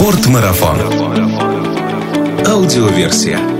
Спортмарафон. Аудиоверсия.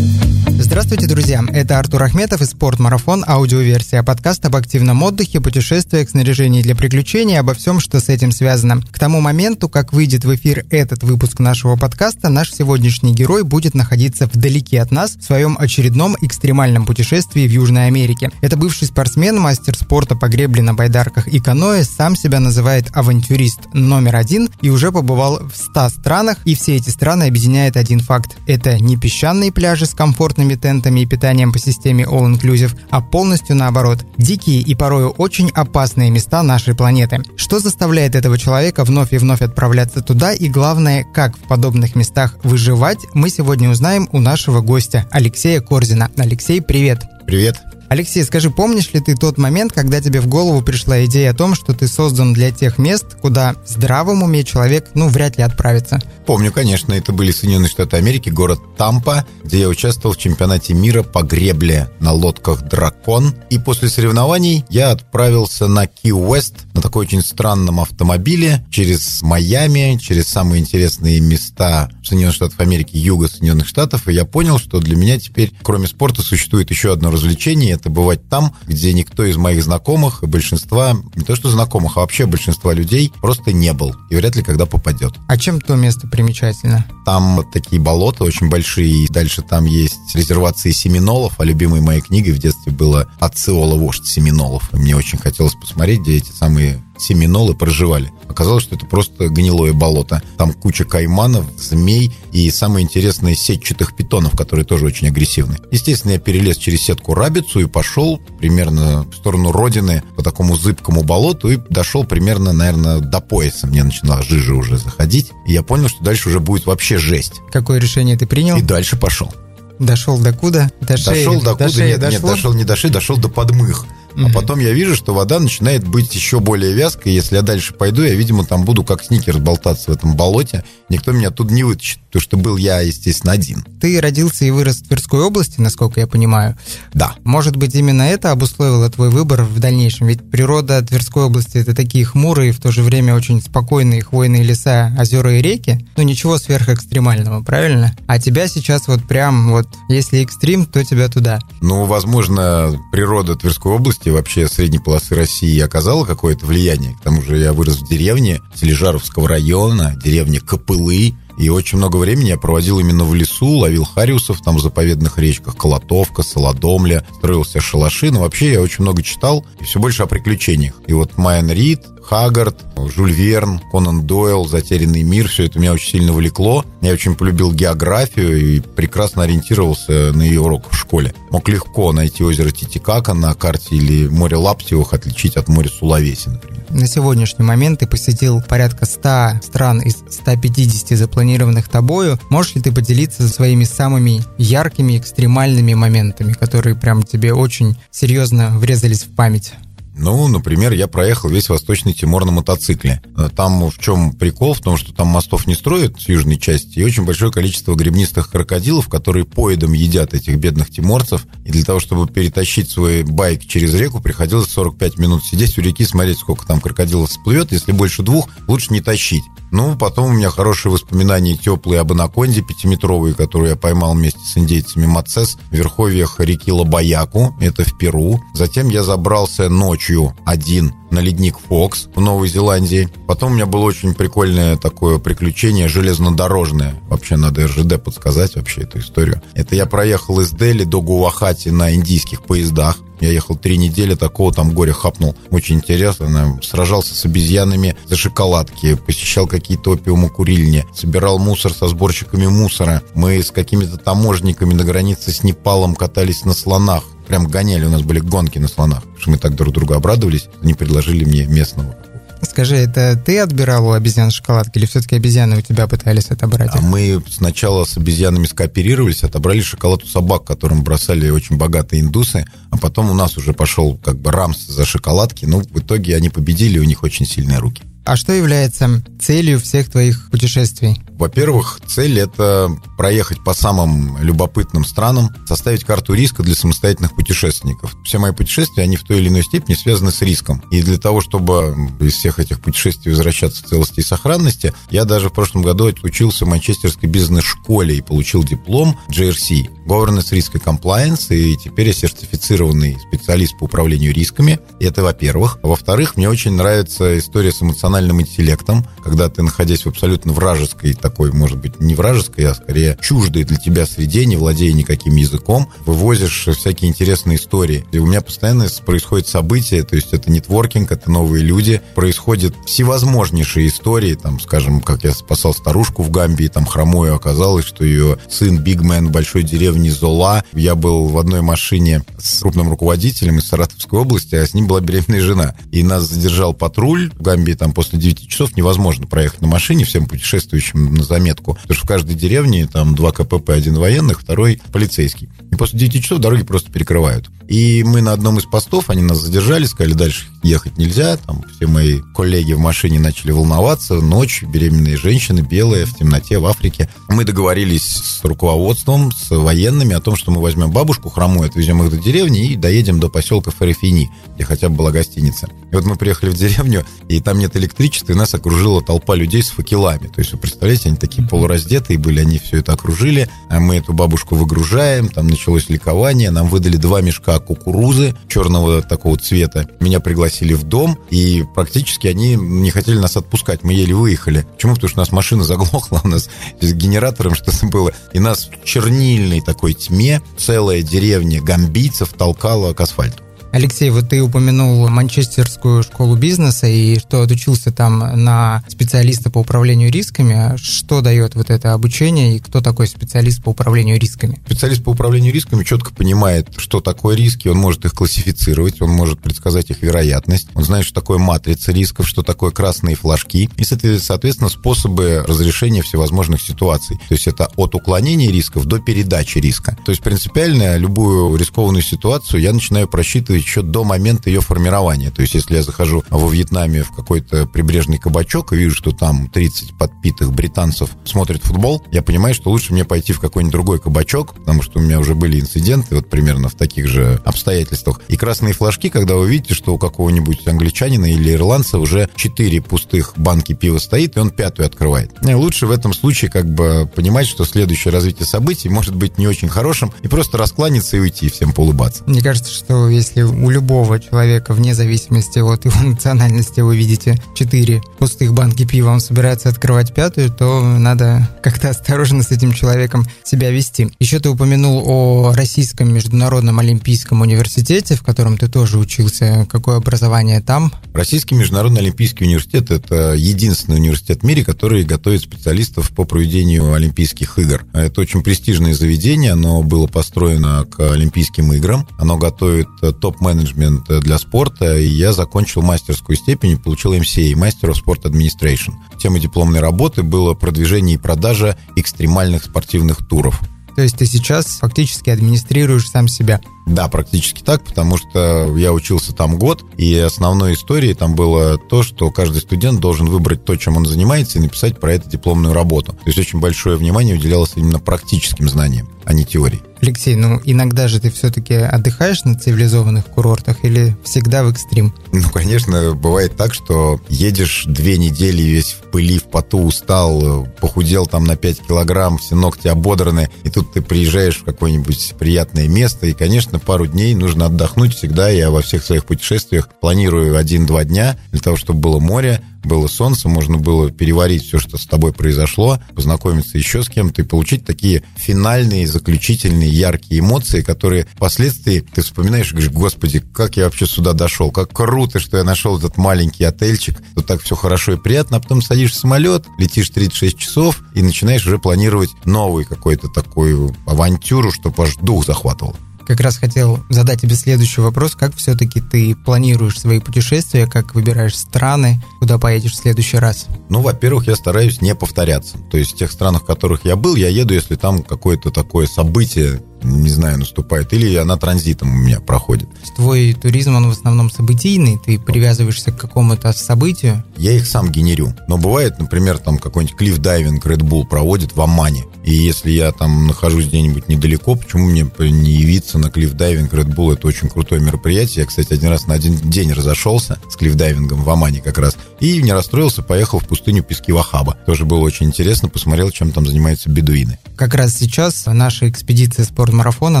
Здравствуйте, друзья! Это Артур Ахметов и «Спортмарафон» аудиоверсия. Подкаст об активном отдыхе, путешествиях, снаряжении для приключений, обо всем, что с этим связано. К тому моменту, как выйдет в эфир этот выпуск нашего подкаста, наш сегодняшний герой будет находиться вдалеке от нас в своем очередном экстремальном путешествии в Южной Америке. Это бывший спортсмен, мастер спорта по гребле на байдарках и каноэ, сам себя называет авантюрист номер один и уже побывал в 100 странах, и все эти страны объединяет один факт. Это не песчаные пляжи с комфортными тентами и питанием по системе All Inclusive, а полностью наоборот. Дикие и порою очень опасные места нашей планеты. Что заставляет этого человека вновь и вновь отправляться туда и главное, как в подобных местах выживать, мы сегодня узнаем у нашего гостя Алексея Корзина. Алексей, привет! Привет. Алексей, скажи, помнишь ли ты тот момент, когда тебе в голову пришла идея о том, что ты создан для тех мест, куда в здравом уме человек, ну, вряд ли отправится? Помню, конечно, это были Соединенные Штаты Америки, город Тампа, где я участвовал в чемпионате мира по гребле на лодках «Дракон». И после соревнований я отправился на Ки-Уэст на такой очень странном автомобиле через Майами, через самые интересные места Соединенных Штатов Америки, юга Соединенных Штатов. И я понял, что для меня теперь, кроме спорта, существует еще одно развлечение. Это бывать там, где никто из моих знакомых, большинства, не то что знакомых, а вообще большинства людей просто не был. И вряд ли когда попадет. А чем то место примечательно? Там такие болота очень большие, и дальше там есть резервации семинолов, а любимой моей книгой в детстве было «Ациола вождь семинолов». И мне очень хотелось посмотреть, где эти самые семинолы проживали. Оказалось, что это просто гнилое болото. Там куча кайманов, змей и самое интересное сетчатых питонов, которые тоже очень агрессивны. Естественно, я перелез через сетку рабицу и пошел примерно в сторону родины по такому зыбкому болоту и дошел примерно, наверное, до пояса. Мне начинала жижа уже заходить. И я понял, что дальше уже будет вообще жесть. Какое решение ты принял? И дальше пошел. Дошел до куда? До шеи? Дошел до, до куда? Нет, дошло? нет, дошел не до шеи, дошел до подмых. А потом я вижу, что вода начинает быть еще более вязкой. Если я дальше пойду, я, видимо, там буду как сникерс болтаться в этом болоте. Никто меня оттуда не вытащит, потому что был я, естественно, один. Ты родился и вырос в Тверской области, насколько я понимаю. Да. Может быть, именно это обусловило твой выбор в дальнейшем? Ведь природа Тверской области – это такие хмурые, в то же время очень спокойные хвойные леса, озера и реки. Ну, ничего сверхэкстремального, правильно? А тебя сейчас вот прям вот, если экстрим, то тебя туда. Ну, возможно, природа Тверской области области, вообще средней полосы России оказало какое-то влияние. К тому же я вырос в деревне Сележаровского района, деревне Копылы, и очень много времени я проводил именно в лесу, ловил хариусов там в заповедных речках, Колотовка, Солодомля, строился шалаши. Но вообще я очень много читал и все больше о приключениях. И вот Майан Рид, Хаггард, Жюль Верн, Конан Дойл, «Затерянный мир» — все это меня очень сильно влекло. Я очень полюбил географию и прекрасно ориентировался на ее урок в школе. Мог легко найти озеро Титикака на карте или море Лаптевых отличить от моря Сулавеси, например. На сегодняшний момент ты посетил порядка 100 стран из 150 запланированных тобою. Можешь ли ты поделиться своими самыми яркими, экстремальными моментами, которые прям тебе очень серьезно врезались в память? Ну, например, я проехал весь Восточный Тимор на мотоцикле. Там в чем прикол? В том, что там мостов не строят с южной части, и очень большое количество гребнистых крокодилов, которые поедом едят этих бедных тиморцев. И для того, чтобы перетащить свой байк через реку, приходилось 45 минут сидеть у реки, смотреть, сколько там крокодилов всплывет. Если больше двух, лучше не тащить. Ну, потом у меня хорошие воспоминания теплые об анаконде пятиметровой, которую я поймал вместе с индейцами Мацес в верховьях реки Лабаяку, это в Перу. Затем я забрался ночью один на ледник Фокс в Новой Зеландии. Потом у меня было очень прикольное такое приключение железнодорожное. Вообще надо РЖД подсказать вообще эту историю. Это я проехал из Дели до Гуахати на индийских поездах. Я ехал три недели, такого там горя хапнул. Очень интересно. Сражался с обезьянами за шоколадки, посещал какие-то опиумокурильни, собирал мусор со сборщиками мусора. Мы с какими-то таможниками на границе с Непалом катались на слонах. Прям гоняли, у нас были гонки на слонах. Потому что мы так друг другу обрадовались, они предложили мне местного Скажи, это ты отбирал у обезьян шоколадки или все-таки обезьяны у тебя пытались отобрать? А мы сначала с обезьянами скооперировались, отобрали шоколад у собак, которым бросали очень богатые индусы, а потом у нас уже пошел как бы рамс за шоколадки. Ну, в итоге они победили, у них очень сильные руки. А что является целью всех твоих путешествий? Во-первых, цель это проехать по самым любопытным странам, составить карту риска для самостоятельных путешественников. Все мои путешествия, они в той или иной степени связаны с риском. И для того, чтобы из всех этих путешествий возвращаться в целости и сохранности, я даже в прошлом году учился в Манчестерской бизнес-школе и получил диплом GRC Governance Risk and Compliance, и теперь я сертифицированный специалист по управлению рисками. И это во-первых. Во-вторых, мне очень нравится история с эмоциональным интеллектом, когда ты, находясь в абсолютно вражеской такой, может быть, не вражеской, а скорее чуждой для тебя среде, не владея никаким языком, вывозишь всякие интересные истории. И у меня постоянно происходят события, то есть это нетворкинг, это новые люди, происходят всевозможнейшие истории, там, скажем, как я спасал старушку в Гамбии, там, хромую, оказалось, что ее сын Бигмен большой деревни Зола. Я был в одной машине с крупным руководителем из Саратовской области, а с ним была беременная жена. И нас задержал патруль в Гамбии, там, после 9 часов невозможно проехать на машине всем путешествующим на заметку. Потому что в каждой деревне там два КПП, один военных, второй полицейский. И после 9 часов дороги просто перекрывают. И мы на одном из постов, они нас задержали, сказали, дальше ехать нельзя. Там все мои коллеги в машине начали волноваться. Ночь, беременные женщины, белые, в темноте, в Африке. Мы договорились с руководством, с военными о том, что мы возьмем бабушку хромую, отвезем их до деревни и доедем до поселка Ферефини, где хотя бы была гостиница. И вот мы приехали в деревню, и там нет электричества, и нас окружила толпа людей с факелами. То есть, вы представляете, они такие полураздетые были, они все это окружили, а мы эту бабушку выгружаем, там началось ликование, нам выдали два мешка кукурузы черного такого цвета. Меня пригласили в дом, и практически они не хотели нас отпускать. Мы еле выехали. Почему? Потому что у нас машина заглохла, у нас с генератором что-то было. И нас в чернильной такой тьме целая деревня гамбийцев толкала к асфальту. Алексей, вот ты упомянул Манчестерскую школу бизнеса и что отучился там на специалиста по управлению рисками. Что дает вот это обучение и кто такой специалист по управлению рисками? Специалист по управлению рисками четко понимает, что такое риски, он может их классифицировать, он может предсказать их вероятность, он знает, что такое матрица рисков, что такое красные флажки и, соответственно, способы разрешения всевозможных ситуаций. То есть это от уклонения рисков до передачи риска. То есть принципиально любую рискованную ситуацию я начинаю просчитывать еще до момента ее формирования. То есть, если я захожу во Вьетнаме в какой-то прибрежный кабачок и вижу, что там 30 подпитых британцев смотрят футбол, я понимаю, что лучше мне пойти в какой-нибудь другой кабачок, потому что у меня уже были инциденты вот примерно в таких же обстоятельствах. И красные флажки, когда вы видите, что у какого-нибудь англичанина или ирландца уже 4 пустых банки пива стоит, и он пятую открывает. И лучше в этом случае как бы понимать, что следующее развитие событий может быть не очень хорошим, и просто раскланяться и уйти, всем поулыбаться. Мне кажется, что если у любого человека, вне зависимости от его национальности, вы видите четыре пустых банки пива, он собирается открывать пятую, то надо как-то осторожно с этим человеком себя вести. Еще ты упомянул о Российском международном олимпийском университете, в котором ты тоже учился. Какое образование там? Российский международный олимпийский университет – это единственный университет в мире, который готовит специалистов по проведению Олимпийских игр. Это очень престижное заведение, оно было построено к Олимпийским играм, оно готовит топ менеджмент для спорта, и я закончил мастерскую степень и получил MCA, Master of Sport Administration. Тема дипломной работы было продвижение и продажа экстремальных спортивных туров. То есть ты сейчас фактически администрируешь сам себя? Да, практически так, потому что я учился там год, и основной историей там было то, что каждый студент должен выбрать то, чем он занимается, и написать про это дипломную работу. То есть очень большое внимание уделялось именно практическим знаниям, а не теории. Алексей, ну иногда же ты все-таки отдыхаешь на цивилизованных курортах или всегда в экстрим? Ну, конечно, бывает так, что едешь две недели весь в пыли, в поту, устал, похудел там на 5 килограмм, все ногти ободраны, и тут ты приезжаешь в какое-нибудь приятное место, и, конечно, пару дней нужно отдохнуть всегда. Я во всех своих путешествиях планирую один-два дня для того, чтобы было море, было солнце, можно было переварить все, что с тобой произошло, познакомиться еще с кем-то и получить такие финальные, заключительные, яркие эмоции, которые впоследствии ты вспоминаешь и говоришь, господи, как я вообще сюда дошел, как круто, что я нашел этот маленький отельчик, тут так все хорошо и приятно, а потом садишься в самолет, летишь 36 часов и начинаешь уже планировать новый какой-то такой авантюру, чтобы аж дух захватывал как раз хотел задать тебе следующий вопрос. Как все-таки ты планируешь свои путешествия, как выбираешь страны, куда поедешь в следующий раз? Ну, во-первых, я стараюсь не повторяться. То есть в тех странах, в которых я был, я еду, если там какое-то такое событие не знаю, наступает, или она транзитом у меня проходит. Твой туризм, он в основном событийный, ты привязываешься к какому-то событию? Я их сам генерю. Но бывает, например, там какой-нибудь клифф-дайвинг Red Bull проводит в Омане. И если я там нахожусь где-нибудь недалеко, почему мне не явиться на клифф-дайвинг Red Bull? Это очень крутое мероприятие. Я, кстати, один раз на один день разошелся с клифф-дайвингом в Омане как раз. И не расстроился, поехал в пустыню Пески Вахаба. Тоже было очень интересно, посмотрел, чем там занимаются бедуины. Как раз сейчас наша экспедиция спортмарафона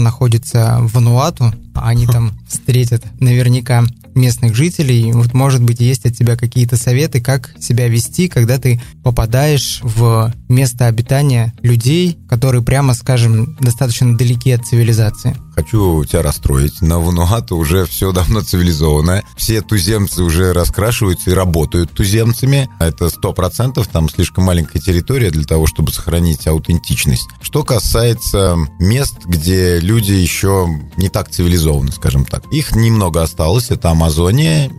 находится в Вануату. Они там встретят наверняка местных жителей. Вот, может быть, есть от тебя какие-то советы, как себя вести, когда ты попадаешь в место обитания людей, которые, прямо скажем, достаточно далеки от цивилизации хочу тебя расстроить. На Вануату уже все давно цивилизованное. Все туземцы уже раскрашиваются и работают туземцами. Это сто процентов. Там слишком маленькая территория для того, чтобы сохранить аутентичность. Что касается мест, где люди еще не так цивилизованы, скажем так. Их немного осталось. Это Амазония,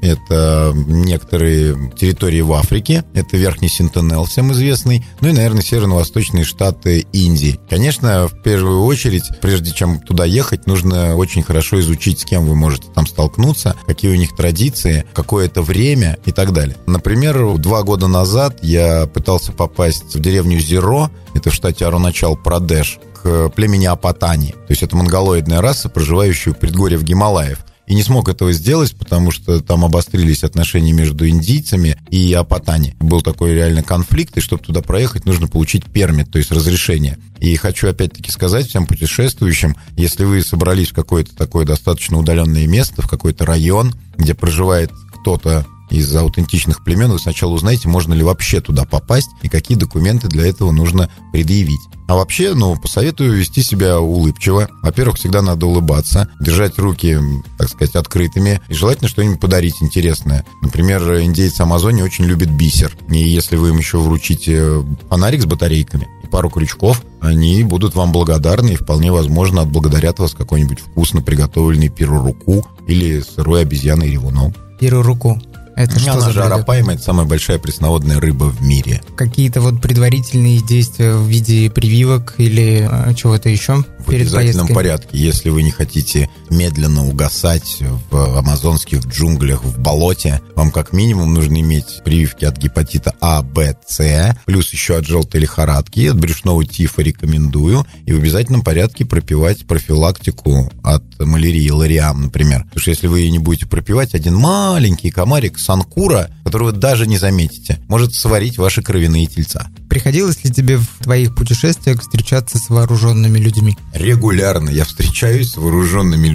это некоторые территории в Африке, это Верхний Сентенел, всем известный, ну и, наверное, северно-восточные штаты Индии. Конечно, в первую очередь, прежде чем туда ехать, нужно очень хорошо изучить, с кем вы можете там столкнуться, какие у них традиции, какое это время и так далее. Например, два года назад я пытался попасть в деревню Зеро, это в штате Аруначал Прадеш, к племени Апатани. То есть это монголоидная раса, проживающая в предгорье в Гималаев и не смог этого сделать, потому что там обострились отношения между индийцами и Апатани. Был такой реально конфликт, и чтобы туда проехать, нужно получить пермит, то есть разрешение. И хочу опять-таки сказать всем путешествующим, если вы собрались в какое-то такое достаточно удаленное место, в какой-то район, где проживает кто-то из аутентичных племен, вы сначала узнаете, можно ли вообще туда попасть и какие документы для этого нужно предъявить. А вообще, ну, посоветую вести себя улыбчиво. Во-первых, всегда надо улыбаться, держать руки, так сказать, открытыми. И желательно что-нибудь подарить интересное. Например, индейцы Амазонии очень любят бисер. И если вы им еще вручите фонарик с батарейками и пару крючков, они будут вам благодарны и вполне возможно отблагодарят вас какой-нибудь вкусно приготовленный пируруку или сырой обезьяной ревуном. Пируруку. Это что за жаропайма – это самая большая пресноводная рыба в мире. Какие-то вот предварительные действия в виде прививок или э, чего-то еще? в перед обязательном поездкой. порядке. Если вы не хотите медленно угасать в амазонских джунглях, в болоте, вам как минимум нужно иметь прививки от гепатита А, Б, С, плюс еще от желтой лихорадки, от брюшного тифа рекомендую, и в обязательном порядке пропивать профилактику от малярии, лариам, например. Потому что если вы ее не будете пропивать, один маленький комарик санкура, которого вы даже не заметите, может сварить ваши кровяные тельца. Приходилось ли тебе в твоих путешествиях встречаться с вооруженными людьми? Регулярно я встречаюсь с вооруженными людьми.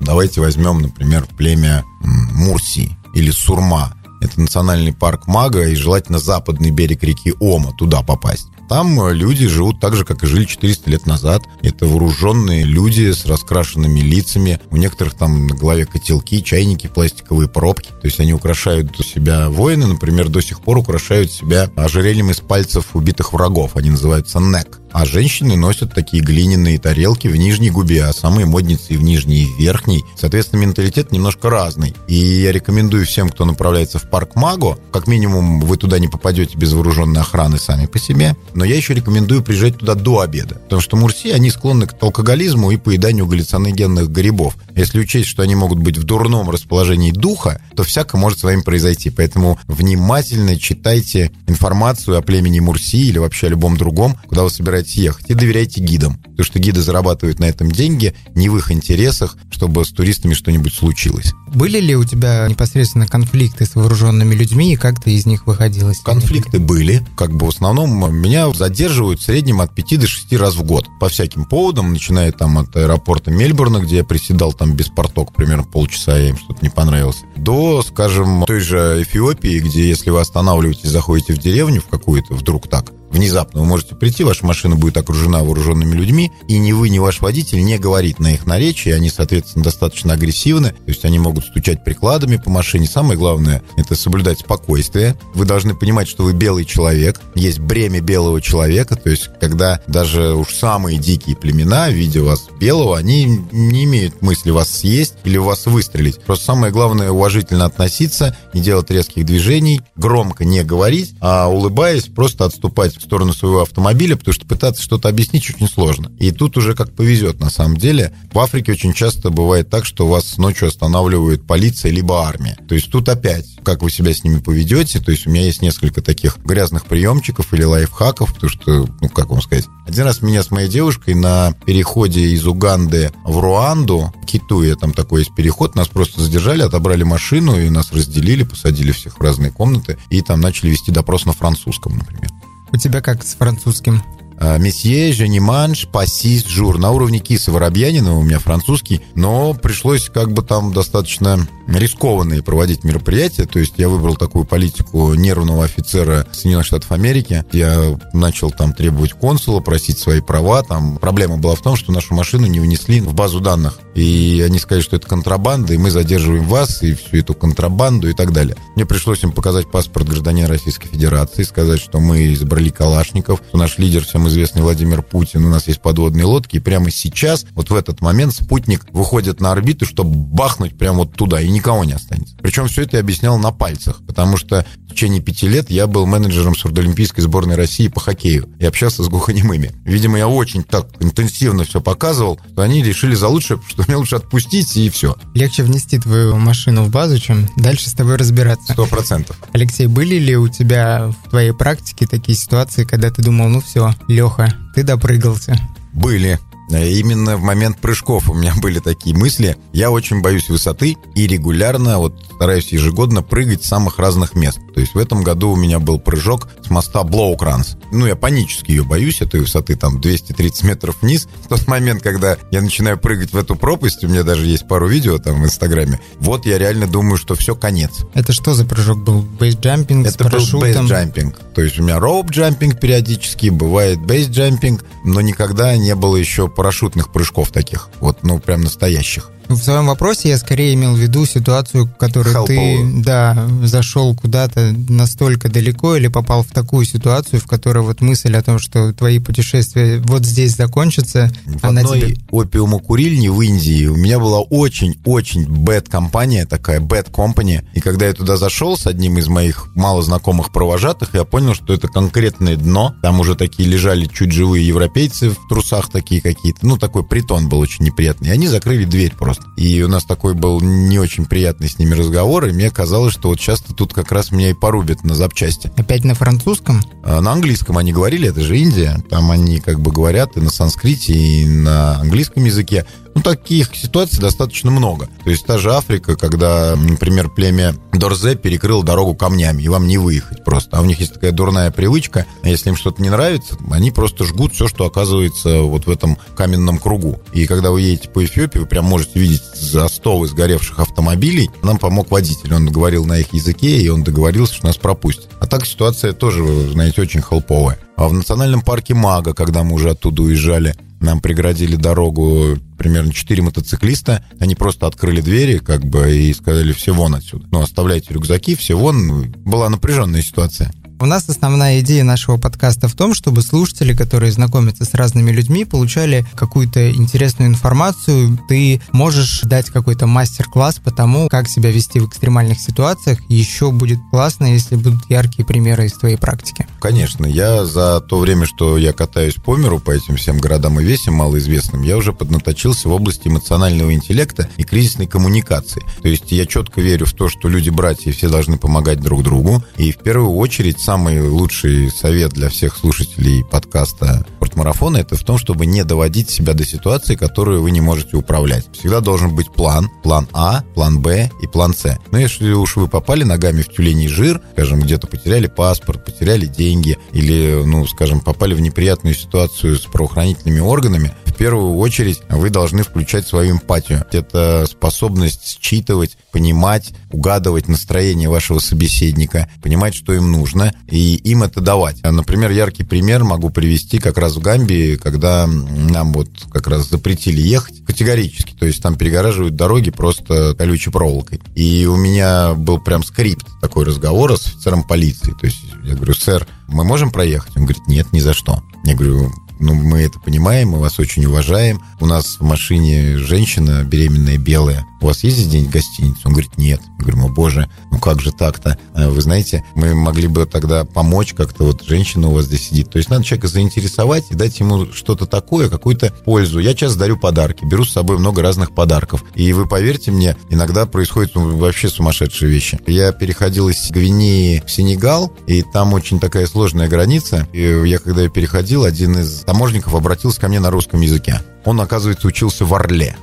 Давайте возьмем, например, племя Мурси или Сурма. Это национальный парк Мага и желательно западный берег реки Ома, туда попасть. Там э, люди живут так же, как и жили 400 лет назад. Это вооруженные люди с раскрашенными лицами. У некоторых там на голове котелки, чайники, пластиковые пробки. То есть они украшают себя воины, например, до сих пор украшают себя ожерельем из пальцев убитых врагов. Они называются нек. А женщины носят такие глиняные тарелки в нижней губе, а самые модницы в нижней и в верхней. Соответственно, менталитет немножко разный. И я рекомендую всем, кто направляется в парк Маго, как минимум вы туда не попадете без вооруженной охраны сами по себе, но я еще рекомендую приезжать туда до обеда, потому что мурси, они склонны к алкоголизму и поеданию галлюциногенных грибов. Если учесть, что они могут быть в дурном расположении духа, то всяко может с вами произойти. Поэтому внимательно читайте информацию о племени Мурси или вообще о любом другом, куда вы собираетесь собираетесь ехать, и доверяйте гидам. Потому что гиды зарабатывают на этом деньги, не в их интересах, чтобы с туристами что-нибудь случилось. Были ли у тебя непосредственно конфликты с вооруженными людьми, и как ты из них выходил? Конфликты были. Как бы в основном меня задерживают в среднем от 5 до 6 раз в год. По всяким поводам, начиная там от аэропорта Мельбурна, где я приседал там без порток примерно полчаса, я им что-то не понравилось, до, скажем, той же Эфиопии, где если вы останавливаетесь, заходите в деревню в какую-то, вдруг так, внезапно вы можете прийти, ваша машина будет окружена вооруженными людьми, и ни вы, ни ваш водитель не говорит на их наречии, они, соответственно, достаточно агрессивны, то есть они могут стучать прикладами по машине. Самое главное – это соблюдать спокойствие. Вы должны понимать, что вы белый человек, есть бремя белого человека, то есть когда даже уж самые дикие племена, видя вас белого, они не имеют мысли вас съесть или вас выстрелить. Просто самое главное – уважительно относиться, не делать резких движений, громко не говорить, а улыбаясь, просто отступать сторону своего автомобиля, потому что пытаться что-то объяснить очень сложно. И тут уже как повезет на самом деле. В Африке очень часто бывает так, что вас ночью останавливает полиция либо армия. То есть тут опять, как вы себя с ними поведете, то есть у меня есть несколько таких грязных приемчиков или лайфхаков, потому что, ну как вам сказать, один раз меня с моей девушкой на переходе из Уганды в Руанду, в Китуе, там такой есть переход, нас просто задержали, отобрали машину и нас разделили, посадили всех в разные комнаты и там начали вести допрос на французском, например. У тебя как с французским? А, месье, Жениманш, Пассис, Жур. На уровне Киса Воробьянина у меня французский, но пришлось как бы там достаточно рискованные проводить мероприятия. То есть я выбрал такую политику нервного офицера Соединенных Штатов Америки. Я начал там требовать консула, просить свои права. Там проблема была в том, что нашу машину не внесли в базу данных. И они сказали, что это контрабанда, и мы задерживаем вас, и всю эту контрабанду и так далее. Мне пришлось им показать паспорт гражданина Российской Федерации, сказать, что мы изобрели Калашников, что наш лидер всем известный Владимир Путин, у нас есть подводные лодки, и прямо сейчас, вот в этот момент, спутник выходит на орбиту, чтобы бахнуть прямо вот туда, и никого не останется. Причем все это я объяснял на пальцах, потому что течение пяти лет я был менеджером сурдоолимпийской сборной России по хоккею и общался с глухонемыми. Видимо, я очень так интенсивно все показывал, что они решили за лучшее, что мне лучше отпустить, и все. Легче внести твою машину в базу, чем дальше с тобой разбираться. Сто процентов. Алексей, были ли у тебя в твоей практике такие ситуации, когда ты думал, ну все, Леха, ты допрыгался? Были. Именно в момент прыжков у меня были такие мысли. Я очень боюсь высоты и регулярно, вот стараюсь ежегодно прыгать с самых разных мест. То есть в этом году у меня был прыжок с моста Блоукранс. Ну, я панически ее боюсь, этой высоты там 230 метров вниз. В тот момент, когда я начинаю прыгать в эту пропасть, у меня даже есть пару видео там в Инстаграме, вот я реально думаю, что все, конец. Это что за прыжок был? Бейсджампинг Это был бейсджампинг. То есть у меня роуп-джампинг периодически, бывает бейсджампинг, но никогда не было еще парашютных прыжков таких, вот, ну, прям настоящих. В своем вопросе я скорее имел в виду ситуацию, в которой ты да, зашел куда-то настолько далеко или попал в такую ситуацию, в которой вот мысль о том, что твои путешествия вот здесь закончатся, в она одной тебе... опиумокурильне в Индии у меня была очень-очень bad компания, такая company, и когда я туда зашел с одним из моих мало знакомых провожатых, я понял, что это конкретное дно, там уже такие лежали чуть живые европейцы в трусах такие какие-то, ну такой притон был очень неприятный, и они закрыли дверь просто просто. И у нас такой был не очень приятный с ними разговор, и мне казалось, что вот часто тут как раз меня и порубят на запчасти. Опять на французском? А, на английском они говорили, это же Индия. Там они как бы говорят и на санскрите, и на английском языке. Ну, таких ситуаций достаточно много. То есть та же Африка, когда, например, племя Дорзе перекрыло дорогу камнями, и вам не выехать просто. А у них есть такая дурная привычка, если им что-то не нравится, они просто жгут все, что оказывается вот в этом каменном кругу. И когда вы едете по Эфиопии, вы прям можете видеть застовы сгоревших автомобилей. Нам помог водитель, он говорил на их языке, и он договорился, что нас пропустят. А так ситуация тоже, знаете, очень холповая. А в национальном парке Мага, когда мы уже оттуда уезжали, нам преградили дорогу примерно 4 мотоциклиста. Они просто открыли двери, как бы, и сказали, все вон отсюда. Ну, оставляйте рюкзаки, все вон. Была напряженная ситуация. У нас основная идея нашего подкаста в том, чтобы слушатели, которые знакомятся с разными людьми, получали какую-то интересную информацию. Ты можешь дать какой-то мастер-класс по тому, как себя вести в экстремальных ситуациях. Еще будет классно, если будут яркие примеры из твоей практики. Конечно. Я за то время, что я катаюсь по миру, по этим всем городам и весям малоизвестным, я уже поднаточился в области эмоционального интеллекта и кризисной коммуникации. То есть я четко верю в то, что люди-братья все должны помогать друг другу. И в первую очередь самый лучший совет для всех слушателей подкаста «Спортмарафона» это в том, чтобы не доводить себя до ситуации, которую вы не можете управлять. Всегда должен быть план, план А, план Б и план С. Но если уж вы попали ногами в тюленей жир, скажем, где-то потеряли паспорт, потеряли деньги или, ну, скажем, попали в неприятную ситуацию с правоохранительными органами, в первую очередь вы должны включать свою эмпатию. Это способность считывать, понимать, угадывать настроение вашего собеседника, понимать, что им нужно, и им это давать. Например, яркий пример могу привести как раз в Гамбии, когда нам вот как раз запретили ехать категорически, то есть там перегораживают дороги просто колючей проволокой. И у меня был прям скрипт такой разговора с офицером полиции. То есть я говорю, сэр, мы можем проехать? Он говорит, нет, ни за что. Я говорю, ну, мы это понимаем, мы вас очень уважаем. У нас в машине женщина беременная, белая. У вас есть день в гостиницу? Он говорит, нет. Я говорю, о боже, ну как же так-то? А вы знаете, мы могли бы тогда помочь как-то, вот женщина у вас здесь сидит. То есть надо человека заинтересовать и дать ему что-то такое, какую-то пользу. Я часто дарю подарки, беру с собой много разных подарков. И вы поверьте мне, иногда происходят вообще сумасшедшие вещи. Я переходил из Гвинеи в Сенегал, и там очень такая сложная граница. И я когда переходил, один из таможников обратился ко мне на русском языке. Он, оказывается, учился в Орле.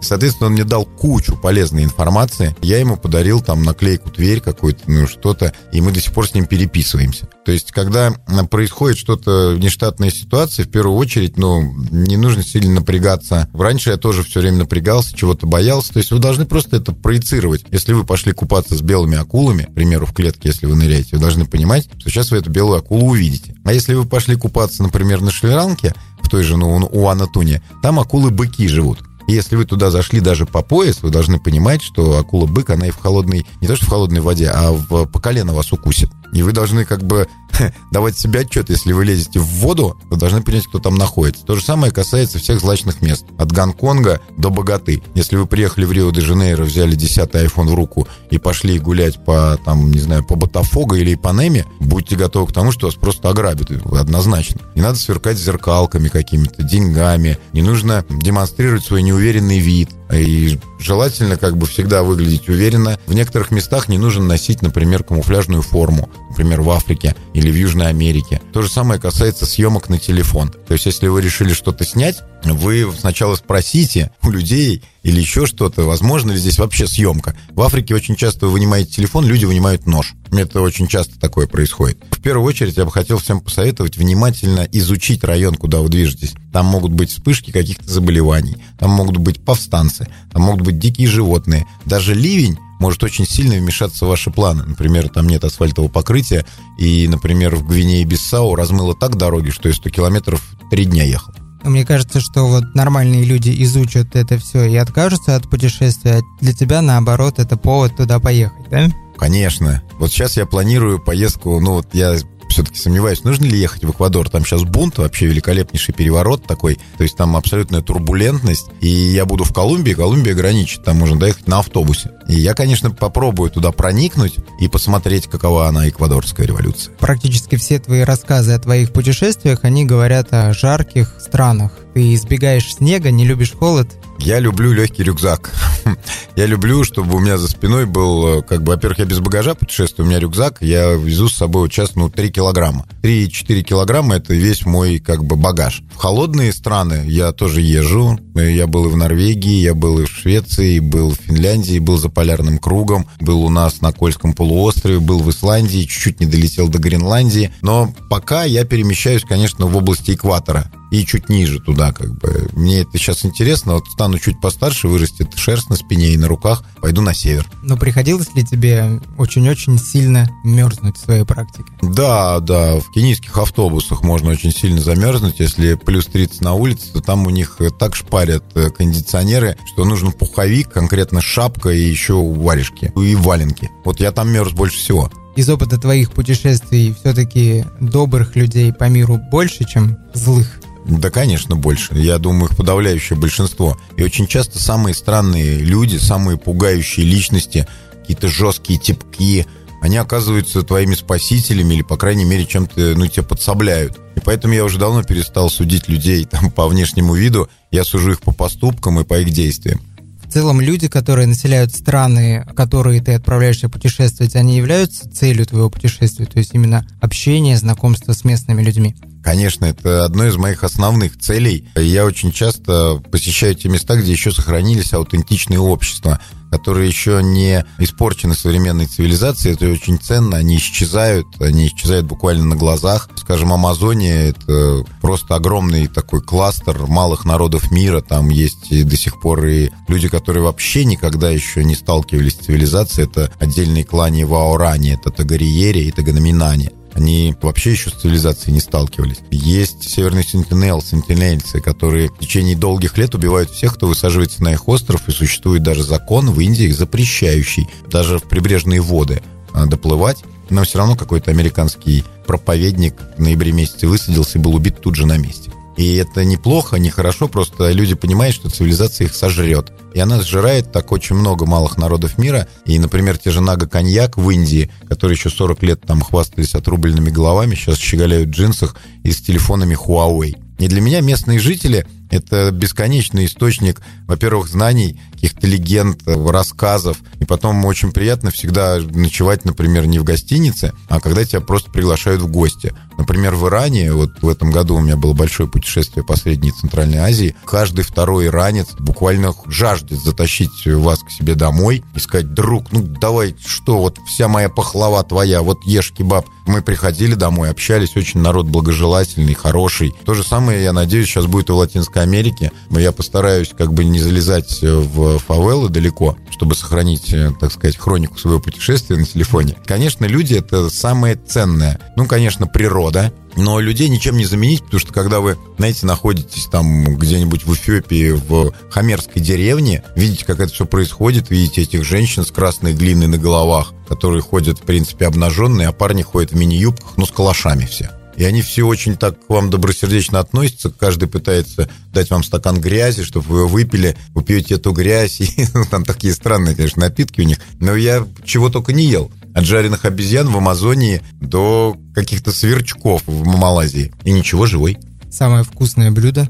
Соответственно, он мне дал кучу полезной информации. Я ему подарил там наклейку «Тверь» какую-то, ну что-то, и мы до сих пор с ним переписываемся. То есть, когда происходит что-то нештатная ситуация, в первую очередь, ну, не нужно сильно напрягаться. Раньше я тоже все время напрягался, чего-то боялся. То есть, вы должны просто это проецировать. Если вы пошли купаться с белыми акулами, к примеру, в клетке, если вы ныряете, вы должны понимать, что сейчас вы эту белую акулу увидите. А если вы пошли купаться, например, на Шри-Ланке, в той же, ну, у Анатуне, там акулы-быки живут. Если вы туда зашли даже по пояс, вы должны понимать, что акула-бык, она и в холодной, не то что в холодной воде, а в, по колено вас укусит. И вы должны как бы давать себе отчет, если вы лезете в воду, вы должны понять, кто там находится. То же самое касается всех злачных мест. От Гонконга до Богаты. Если вы приехали в Рио-де-Жанейро, взяли 10-й iPhone в руку и пошли гулять по, там, не знаю, по Ботафого или Ипанеме, будьте готовы к тому, что вас просто ограбят. Однозначно. Не надо сверкать зеркалками какими-то, деньгами. Не нужно демонстрировать свой неуверенный вид. И желательно как бы всегда выглядеть уверенно. В некоторых местах не нужно носить, например, камуфляжную форму, например, в Африке или в Южной Америке. То же самое касается съемок на телефон. То есть, если вы решили что-то снять, вы сначала спросите у людей или еще что-то, возможно ли здесь вообще съемка. В Африке очень часто вы вынимаете телефон, люди вынимают нож. Это очень часто такое происходит. В первую очередь я бы хотел всем посоветовать внимательно изучить район, куда вы движетесь. Там могут быть вспышки каких-то заболеваний, там могут быть повстанцы, там могут быть дикие животные. Даже ливень может очень сильно вмешаться в ваши планы. Например, там нет асфальтового покрытия, и, например, в Гвинее-Биссау размыло так дороги, что я 100 километров три дня ехал. Мне кажется, что вот нормальные люди изучат это все и откажутся от путешествия. А для тебя, наоборот, это повод туда поехать, да? Конечно. Вот сейчас я планирую поездку, ну вот я все-таки сомневаюсь, нужно ли ехать в Эквадор. Там сейчас бунт, вообще великолепнейший переворот такой. То есть там абсолютная турбулентность. И я буду в Колумбии, Колумбия граничит, там можно доехать на автобусе. И я, конечно, попробую туда проникнуть и посмотреть, какова она, эквадорская революция. Практически все твои рассказы о твоих путешествиях, они говорят о жарких странах. Ты избегаешь снега, не любишь холод, я люблю легкий рюкзак. я люблю, чтобы у меня за спиной был, э, как бы, во-первых, я без багажа путешествую, у меня рюкзак, я везу с собой вот сейчас, ну, 3 килограмма. 3-4 килограмма – это весь мой, как бы, багаж. В холодные страны я тоже езжу. Я был и в Норвегии, я был и в Швеции, был в Финляндии, был за полярным кругом, был у нас на Кольском полуострове, был в Исландии, чуть-чуть не долетел до Гренландии. Но пока я перемещаюсь, конечно, в области экватора и чуть ниже туда, как бы. Мне это сейчас интересно, вот стану чуть постарше, вырастет шерсть на спине и на руках, пойду на север. Но приходилось ли тебе очень-очень сильно мерзнуть в своей практике? Да, да, в кенийских автобусах можно очень сильно замерзнуть, если плюс 30 на улице, то там у них так шпарят э, кондиционеры, что нужен пуховик, конкретно шапка и еще варежки, и валенки. Вот я там мерз больше всего из опыта твоих путешествий все-таки добрых людей по миру больше, чем злых? Да, конечно, больше. Я думаю, их подавляющее большинство. И очень часто самые странные люди, самые пугающие личности, какие-то жесткие типки, они оказываются твоими спасителями или, по крайней мере, чем-то, ну, тебя подсобляют. И поэтому я уже давно перестал судить людей там, по внешнему виду. Я сужу их по поступкам и по их действиям. В целом люди, которые населяют страны, которые ты отправляешься путешествовать, они являются целью твоего путешествия, то есть именно общение, знакомство с местными людьми. Конечно, это одно из моих основных целей. Я очень часто посещаю те места, где еще сохранились аутентичные общества, которые еще не испорчены современной цивилизацией. Это очень ценно, они исчезают, они исчезают буквально на глазах. Скажем, Амазония — это просто огромный такой кластер малых народов мира. Там есть и до сих пор и люди, которые вообще никогда еще не сталкивались с цивилизацией. Это отдельные клани Ваорани, это Тагариери и Таганаминани. Они вообще еще с цивилизацией не сталкивались. Есть северный сентинел, сентинельцы, которые в течение долгих лет убивают всех, кто высаживается на их остров, и существует даже закон в Индии, запрещающий даже в прибрежные воды а, доплывать. Но все равно какой-то американский проповедник в ноябре месяце высадился и был убит тут же на месте. И это неплохо, не хорошо, просто люди понимают, что цивилизация их сожрет. И она сжирает так очень много малых народов мира. И, например, те же Нага-коньяк в Индии, которые еще 40 лет там хвастались отрубленными головами, сейчас щеголяют в джинсах и с телефонами Huawei. И для меня местные жители – это бесконечный источник, во-первых, знаний, каких-то легенд, рассказов. И потом очень приятно всегда ночевать, например, не в гостинице, а когда тебя просто приглашают в гости. Например, в Иране, вот в этом году у меня было большое путешествие по Средней и Центральной Азии, каждый второй иранец буквально жаждет затащить вас к себе домой и сказать, друг, ну давай, что, вот вся моя пахлава твоя, вот ешь кебаб. Мы приходили домой, общались, очень народ благожелательный, хороший. То же самое, я надеюсь, сейчас будет и в Латинской Америке. Я постараюсь как бы не залезать в фавелы далеко, чтобы сохранить, так сказать, хронику своего путешествия на телефоне. Конечно, люди — это самое ценное. Ну, конечно, природа, но людей ничем не заменить, потому что когда вы, знаете, находитесь там где-нибудь в Эфиопии, в Хамерской деревне, видите, как это все происходит, видите этих женщин с красной глиной на головах, которые ходят, в принципе, обнаженные, а парни ходят в мини-юбках, ну, с калашами все. И они все очень так к вам добросердечно относятся. Каждый пытается дать вам стакан грязи, чтобы вы его выпили. Вы пьете эту грязь. И, ну, там такие странные, конечно, напитки у них. Но я чего только не ел. От жареных обезьян в Амазонии до каких-то сверчков в Малайзии. И ничего, живой. Самое вкусное блюдо?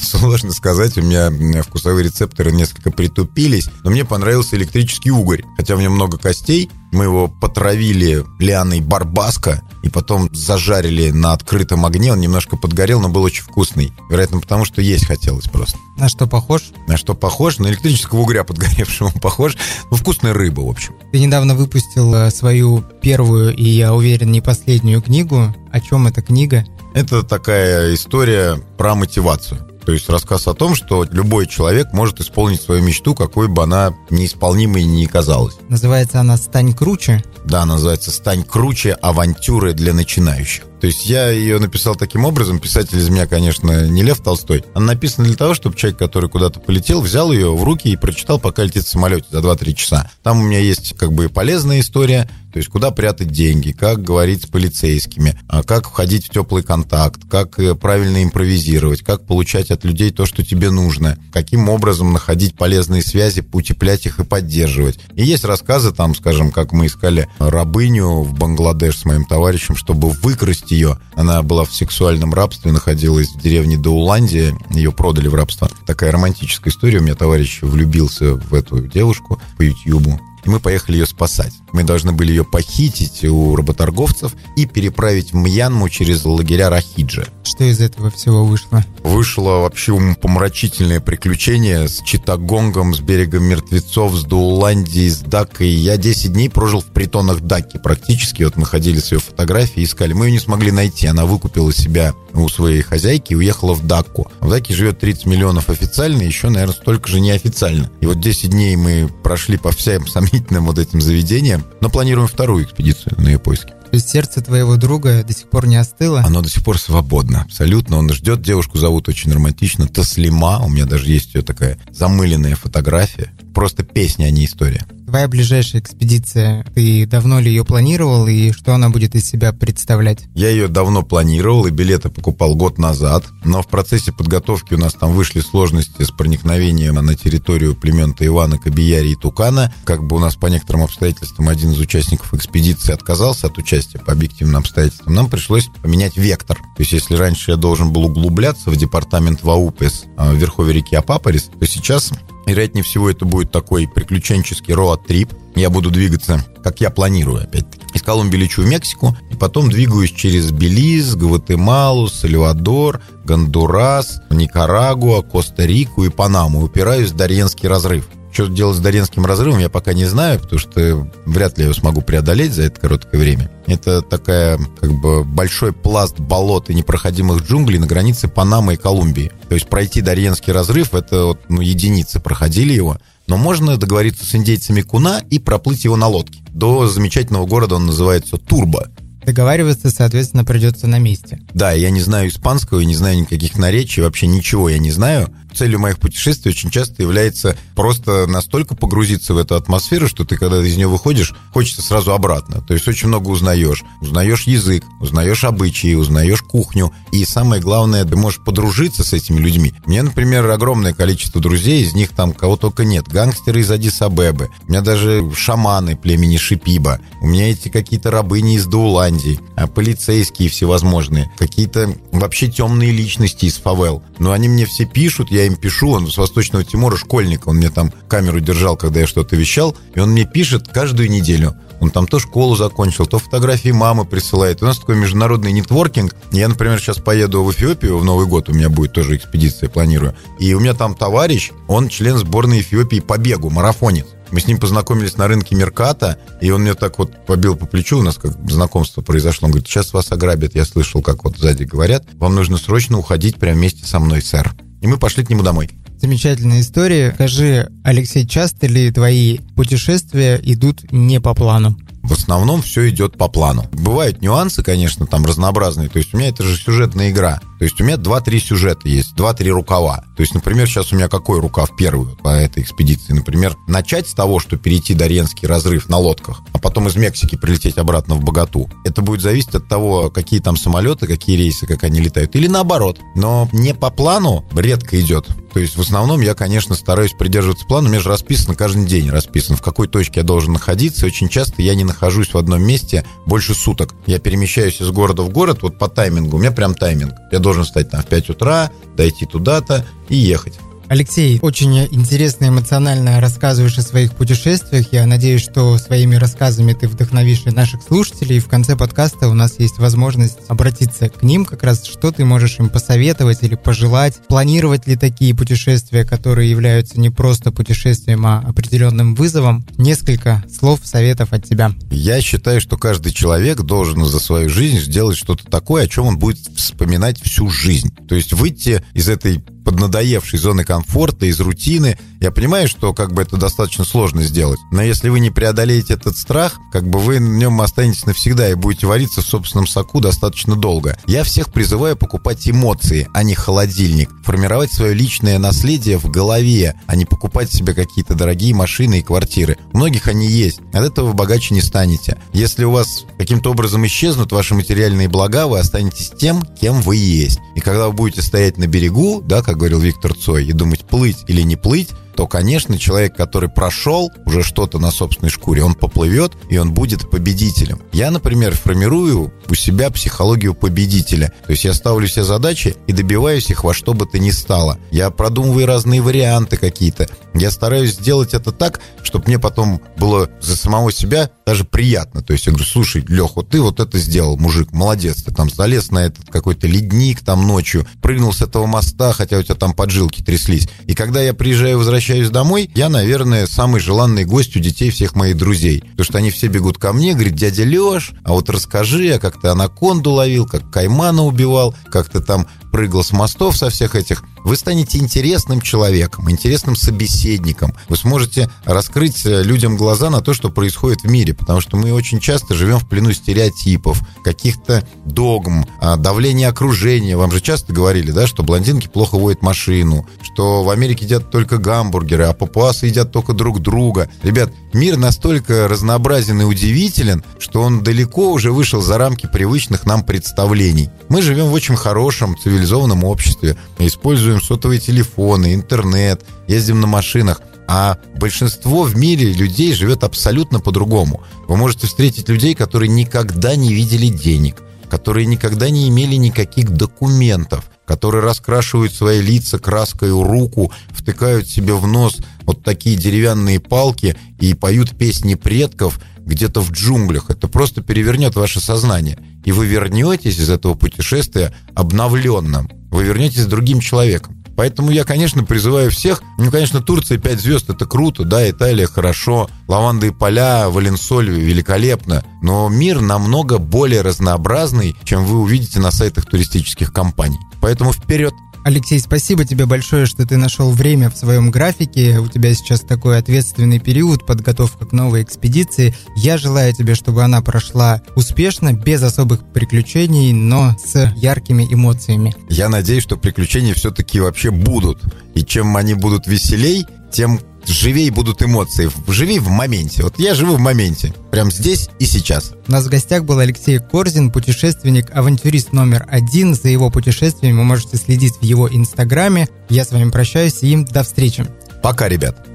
Сложно сказать, у меня вкусовые рецепторы несколько притупились, но мне понравился электрический угорь. Хотя в нем много костей, мы его потравили лианой барбаска и потом зажарили на открытом огне. Он немножко подгорел, но был очень вкусный. Вероятно, потому что есть хотелось просто. На что похож? На что похож? На электрического угря подгоревшего похож. Ну, вкусная рыба, в общем. Ты недавно выпустил э, свою первую и, я уверен, не последнюю книгу. О чем эта книга? Это такая история про мотивацию. То есть рассказ о том, что любой человек может исполнить свою мечту, какой бы она неисполнимой ни казалась. Называется она «Стань круче». Да, называется «Стань круче. Авантюры для начинающих». То есть я ее написал таким образом. Писатель из меня, конечно, не Лев Толстой. Она написана для того, чтобы человек, который куда-то полетел, взял ее в руки и прочитал, пока летит в самолете за 2-3 часа. Там у меня есть как бы полезная история, то есть куда прятать деньги, как говорить с полицейскими, а как входить в теплый контакт, как э, правильно импровизировать, как получать от людей то, что тебе нужно, каким образом находить полезные связи, утеплять их и поддерживать. И есть рассказы там, скажем, как мы искали рабыню в Бангладеш с моим товарищем, чтобы выкрасть ее. Она была в сексуальном рабстве, находилась в деревне Дауландия, ее продали в рабство. Такая романтическая история. У меня товарищ влюбился в эту девушку по Ютьюбу и мы поехали ее спасать. Мы должны были ее похитить у работорговцев и переправить в Мьянму через лагеря Рахиджа. Что из этого всего вышло? Вышло вообще помрачительное приключение с Читагонгом, с берегом мертвецов, с Дуландией, с Дакой. Я 10 дней прожил в притонах Даки практически. Вот мы ходили с ее фотографией, искали. Мы ее не смогли найти. Она выкупила себя у своей хозяйки и уехала в Дакку. В Даке живет 30 миллионов официально, еще, наверное, столько же неофициально. И вот 10 дней мы прошли по всем сомнительным вот этим заведениям, но планируем вторую экспедицию на ее поиски. То есть сердце твоего друга до сих пор не остыло? Оно до сих пор свободно, абсолютно. Он ждет, девушку зовут очень романтично, Таслима. У меня даже есть ее такая замыленная фотография. Просто песня, а не история. Твоя ближайшая экспедиция, ты давно ли ее планировал и что она будет из себя представлять? Я ее давно планировал и билеты покупал год назад, но в процессе подготовки у нас там вышли сложности с проникновением на территорию племен Тайвана, Кабияри и Тукана. Как бы у нас по некоторым обстоятельствам один из участников экспедиции отказался от участия по объективным обстоятельствам, нам пришлось поменять вектор. То есть если раньше я должен был углубляться в департамент Ваупес а, в верховье реки Апапарис, то сейчас Вероятнее всего, это будет такой приключенческий роад-трип. Я буду двигаться, как я планирую, опять-таки. Из Колумбии лечу в Мексику, и потом двигаюсь через Белиз, Гватемалу, Сальвадор, Гондурас, Никарагуа, Коста-Рику и Панаму. Упираюсь в Дарьенский разрыв. Что делать с Даренским разрывом, я пока не знаю, потому что вряд ли я его смогу преодолеть за это короткое время. Это такая, как бы, большой пласт болот и непроходимых джунглей на границе Панамы и Колумбии. То есть пройти Дарьенский разрыв, это вот, ну, единицы проходили его. Но можно договориться с индейцами Куна и проплыть его на лодке. До замечательного города он называется Турбо. Договариваться, соответственно, придется на месте. Да, я не знаю испанского, и не знаю никаких наречий, вообще ничего я не знаю. Целью моих путешествий очень часто является просто настолько погрузиться в эту атмосферу, что ты, когда из нее выходишь, хочется сразу обратно. То есть очень много узнаешь. Узнаешь язык, узнаешь обычаи, узнаешь кухню. И самое главное, ты можешь подружиться с этими людьми. У меня, например, огромное количество друзей, из них там кого только нет. Гангстеры из Адис-Абебы. У меня даже шаманы племени Шипиба. У меня эти какие-то рабыни из Дауландии. А полицейские всевозможные. Какие-то вообще темные личности из фавел. Но они мне все пишут, я им пишу. Он с Восточного Тимора школьник. Он мне там камеру держал, когда я что-то вещал. И он мне пишет каждую неделю. Он там то школу закончил, то фотографии мамы присылает. У нас такой международный нетворкинг. Я, например, сейчас поеду в Эфиопию в Новый год, у меня будет тоже экспедиция, планирую. И у меня там товарищ, он член сборной Эфиопии по бегу, марафонец. Мы с ним познакомились на рынке Мерката, и он мне так вот побил по плечу, у нас как знакомство произошло. Он говорит, сейчас вас ограбят. Я слышал, как вот сзади говорят. Вам нужно срочно уходить прямо вместе со мной, сэр. И мы пошли к нему домой. Замечательная история. Скажи, Алексей, часто ли твои путешествия идут не по плану? В основном все идет по плану. Бывают нюансы, конечно, там разнообразные. То есть у меня это же сюжетная игра. То есть у меня 2-3 сюжета есть, 2-3 рукава. То есть, например, сейчас у меня какой рукав первый по этой экспедиции? Например, начать с того, что перейти Даренский разрыв на лодках, а потом из Мексики прилететь обратно в Богату. Это будет зависеть от того, какие там самолеты, какие рейсы, как они летают. Или наоборот. Но не по плану редко идет. То есть в основном я, конечно, стараюсь придерживаться плана. У меня же расписано каждый день, расписано, в какой точке я должен находиться. Очень часто я не нахожусь в одном месте больше суток. Я перемещаюсь из города в город вот по таймингу. У меня прям тайминг. Я должен встать там в 5 утра, дойти туда-то и ехать. Алексей, очень интересно и эмоционально рассказываешь о своих путешествиях. Я надеюсь, что своими рассказами ты вдохновишь и наших слушателей. И в конце подкаста у нас есть возможность обратиться к ним, как раз что ты можешь им посоветовать или пожелать. Планировать ли такие путешествия, которые являются не просто путешествием, а определенным вызовом? Несколько слов, советов от тебя. Я считаю, что каждый человек должен за свою жизнь сделать что-то такое, о чем он будет вспоминать всю жизнь. То есть выйти из этой поднадоевшей зоны комфорта, из рутины. Я понимаю, что как бы это достаточно сложно сделать. Но если вы не преодолеете этот страх, как бы вы в нем останетесь навсегда и будете вариться в собственном соку достаточно долго. Я всех призываю покупать эмоции, а не холодильник. Формировать свое личное наследие в голове, а не покупать себе какие-то дорогие машины и квартиры. У многих они есть. От этого вы богаче не станете. Если у вас каким-то образом исчезнут ваши материальные блага, вы останетесь тем, кем вы есть. И когда вы будете стоять на берегу, да, как говорил Виктор Цой, и думать, плыть или не плыть, то, конечно, человек, который прошел уже что-то на собственной шкуре, он поплывет, и он будет победителем. Я, например, формирую у себя психологию победителя. То есть я ставлю себе задачи и добиваюсь их во что бы то ни стало. Я продумываю разные варианты какие-то. Я стараюсь сделать это так, чтобы мне потом было за самого себя даже приятно. То есть я говорю, слушай, Лех, вот ты вот это сделал, мужик, молодец, ты там залез на этот какой-то ледник там ночью, прыгнул с этого моста, хотя у тебя там поджилки тряслись. И когда я приезжаю, возвращаюсь домой, я, наверное, самый желанный гость у детей всех моих друзей. Потому что они все бегут ко мне, говорят, дядя Леш, а вот расскажи, а как ты анаконду ловил, как каймана убивал, как ты там прыгал с мостов со всех этих, вы станете интересным человеком, интересным собеседником. Вы сможете раскрыть э, людям глаза на то, что происходит в мире, потому что мы очень часто живем в плену стереотипов, каких-то догм, а, давления окружения. Вам же часто говорили, да, что блондинки плохо водят машину, что в Америке едят только гамбургеры, а папуасы едят только друг друга. Ребят, мир настолько разнообразен и удивителен, что он далеко уже вышел за рамки привычных нам представлений. Мы живем в очень хорошем, цивилизованном цивилизованном обществе, используем сотовые телефоны, интернет, ездим на машинах. А большинство в мире людей живет абсолютно по-другому. Вы можете встретить людей, которые никогда не видели денег, которые никогда не имели никаких документов, которые раскрашивают свои лица краской руку, втыкают себе в нос вот такие деревянные палки и поют песни предков где-то в джунглях. Это просто перевернет ваше сознание и вы вернетесь из этого путешествия обновленным. Вы вернетесь другим человеком. Поэтому я, конечно, призываю всех. Ну, конечно, Турция 5 звезд это круто, да, Италия хорошо, лаванды и поля, Валенсоль великолепно. Но мир намного более разнообразный, чем вы увидите на сайтах туристических компаний. Поэтому вперед! Алексей, спасибо тебе большое, что ты нашел время в своем графике. У тебя сейчас такой ответственный период, подготовка к новой экспедиции. Я желаю тебе, чтобы она прошла успешно, без особых приключений, но с яркими эмоциями. Я надеюсь, что приключения все-таки вообще будут. И чем они будут веселей, тем живей будут эмоции. Живи в моменте. Вот я живу в моменте. Прям здесь и сейчас. У нас в гостях был Алексей Корзин, путешественник-авантюрист номер один. За его путешествиями вы можете следить в его инстаграме. Я с вами прощаюсь и до встречи. Пока, ребят.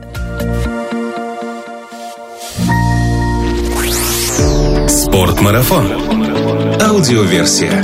Спортмарафон. Аудиоверсия.